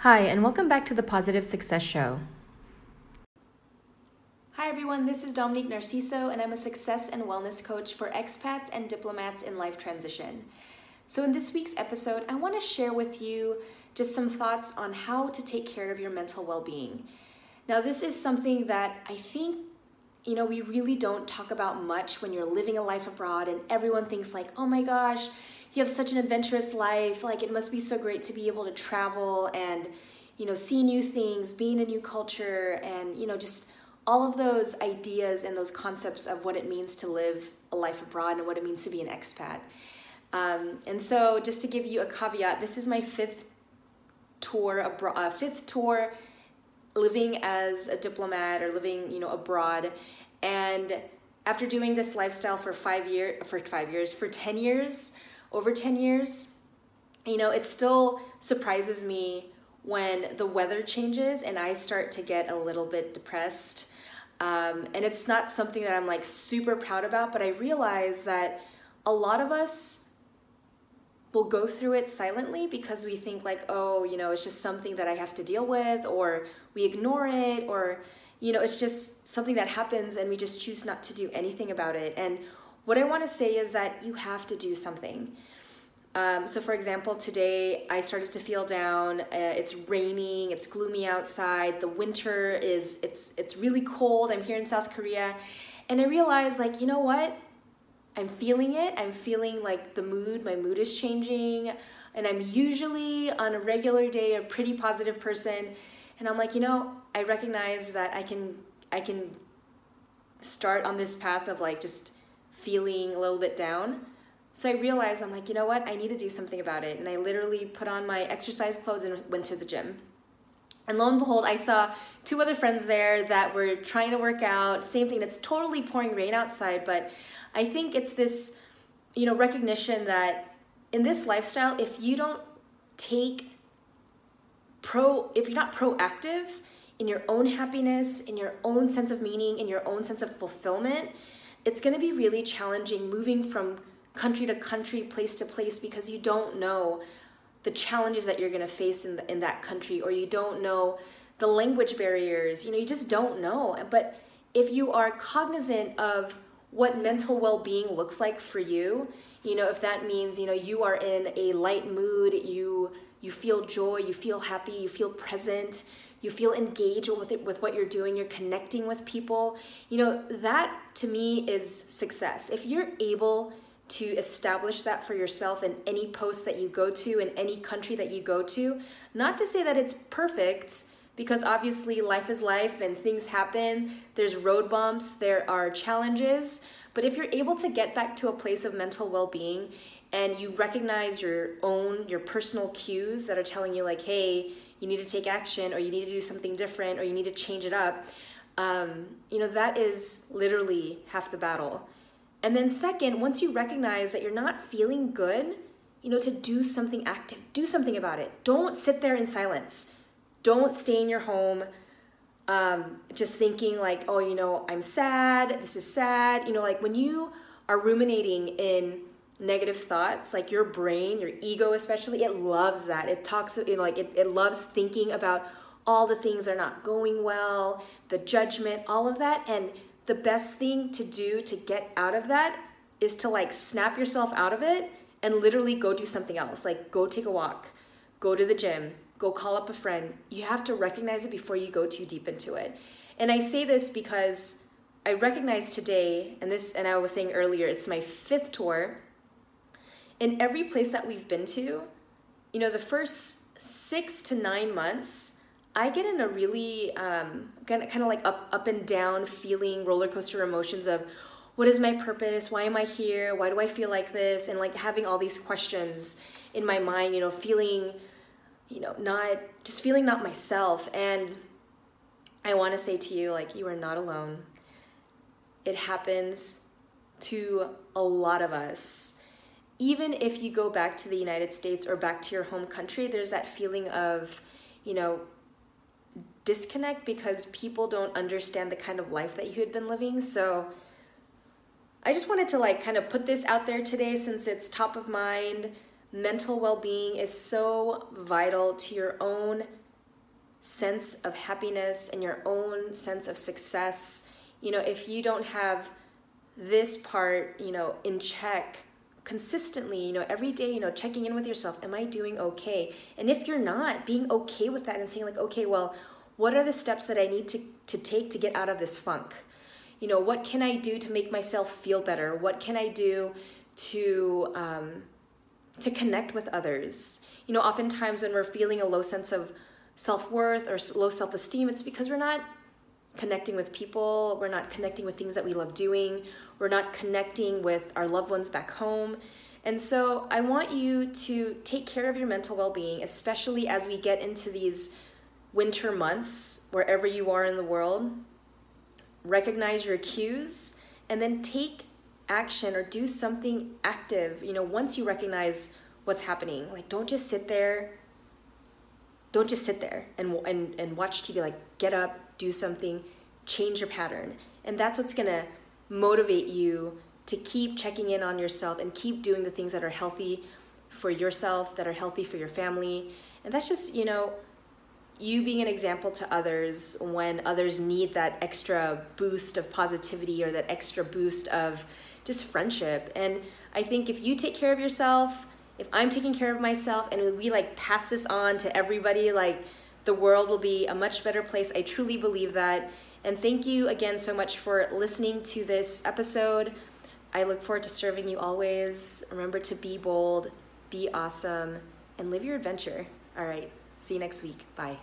Hi, and welcome back to the Positive Success Show. Hi, everyone. This is Dominique Narciso, and I'm a success and wellness coach for expats and diplomats in life transition. So, in this week's episode, I want to share with you just some thoughts on how to take care of your mental well being. Now, this is something that I think you know, we really don't talk about much when you're living a life abroad and everyone thinks like, "Oh my gosh, you have such an adventurous life. Like it must be so great to be able to travel and, you know, see new things, be in a new culture and, you know, just all of those ideas and those concepts of what it means to live a life abroad and what it means to be an expat. Um, and so, just to give you a caveat, this is my fifth tour abroad, uh, fifth tour living as a diplomat or living, you know, abroad. And after doing this lifestyle for five years, for five years, for 10 years, over 10 years, you know, it still surprises me when the weather changes and I start to get a little bit depressed. Um, and it's not something that I'm like super proud about, but I realize that a lot of us will go through it silently because we think like oh you know it's just something that i have to deal with or we ignore it or you know it's just something that happens and we just choose not to do anything about it and what i want to say is that you have to do something um, so for example today i started to feel down uh, it's raining it's gloomy outside the winter is it's it's really cold i'm here in south korea and i realized like you know what I'm feeling it. I'm feeling like the mood, my mood is changing. And I'm usually on a regular day a pretty positive person. And I'm like, you know, I recognize that I can I can start on this path of like just feeling a little bit down. So I realized I'm like, you know what? I need to do something about it. And I literally put on my exercise clothes and went to the gym. And lo and behold, I saw two other friends there that were trying to work out. Same thing. It's totally pouring rain outside, but I think it's this, you know, recognition that in this lifestyle, if you don't take pro, if you're not proactive in your own happiness, in your own sense of meaning, in your own sense of fulfillment, it's going to be really challenging moving from country to country, place to place, because you don't know the challenges that you're going to face in, the, in that country, or you don't know the language barriers. You know, you just don't know. But if you are cognizant of what mental well-being looks like for you you know if that means you know you are in a light mood you you feel joy you feel happy you feel present you feel engaged with it with what you're doing you're connecting with people you know that to me is success if you're able to establish that for yourself in any post that you go to in any country that you go to not to say that it's perfect because obviously life is life and things happen. There's road bumps, there are challenges. But if you're able to get back to a place of mental well being and you recognize your own, your personal cues that are telling you, like, hey, you need to take action or you need to do something different or you need to change it up, um, you know, that is literally half the battle. And then, second, once you recognize that you're not feeling good, you know, to do something active, do something about it. Don't sit there in silence don't stay in your home um, just thinking like, oh, you know, I'm sad, this is sad. You know, like when you are ruminating in negative thoughts, like your brain, your ego especially, it loves that. It talks, you know, like it, it loves thinking about all the things are not going well, the judgment, all of that. And the best thing to do to get out of that is to like snap yourself out of it and literally go do something else. Like go take a walk, go to the gym, go call up a friend. You have to recognize it before you go too deep into it. And I say this because I recognize today, and this, and I was saying earlier, it's my fifth tour. In every place that we've been to, you know, the first six to nine months, I get in a really um, kind of like up, up and down feeling, roller coaster emotions of what is my purpose? Why am I here? Why do I feel like this? And like having all these questions in my mind, you know, feeling you know, not just feeling not myself. And I want to say to you, like, you are not alone. It happens to a lot of us. Even if you go back to the United States or back to your home country, there's that feeling of, you know, disconnect because people don't understand the kind of life that you had been living. So I just wanted to like kind of put this out there today since it's top of mind mental well being is so vital to your own sense of happiness and your own sense of success, you know, if you don't have this part, you know, in check consistently, you know, every day, you know, checking in with yourself, am I doing okay? And if you're not, being okay with that and saying like, okay, well, what are the steps that I need to, to take to get out of this funk? You know, what can I do to make myself feel better? What can I do to um, to connect with others? You know, oftentimes when we're feeling a low sense of self worth or low self esteem, it's because we're not connecting with people, we're not connecting with things that we love doing, we're not connecting with our loved ones back home. And so I want you to take care of your mental well being, especially as we get into these winter months, wherever you are in the world. Recognize your cues and then take action or do something active. You know, once you recognize what's happening, like don't just sit there don't just sit there and, and, and watch TV. Like, get up, do something, change your pattern. And that's what's gonna motivate you to keep checking in on yourself and keep doing the things that are healthy for yourself, that are healthy for your family. And that's just, you know, you being an example to others when others need that extra boost of positivity or that extra boost of just friendship. And I think if you take care of yourself, if I'm taking care of myself and we like pass this on to everybody, like the world will be a much better place. I truly believe that. And thank you again so much for listening to this episode. I look forward to serving you always. Remember to be bold, be awesome, and live your adventure. All right, see you next week. Bye.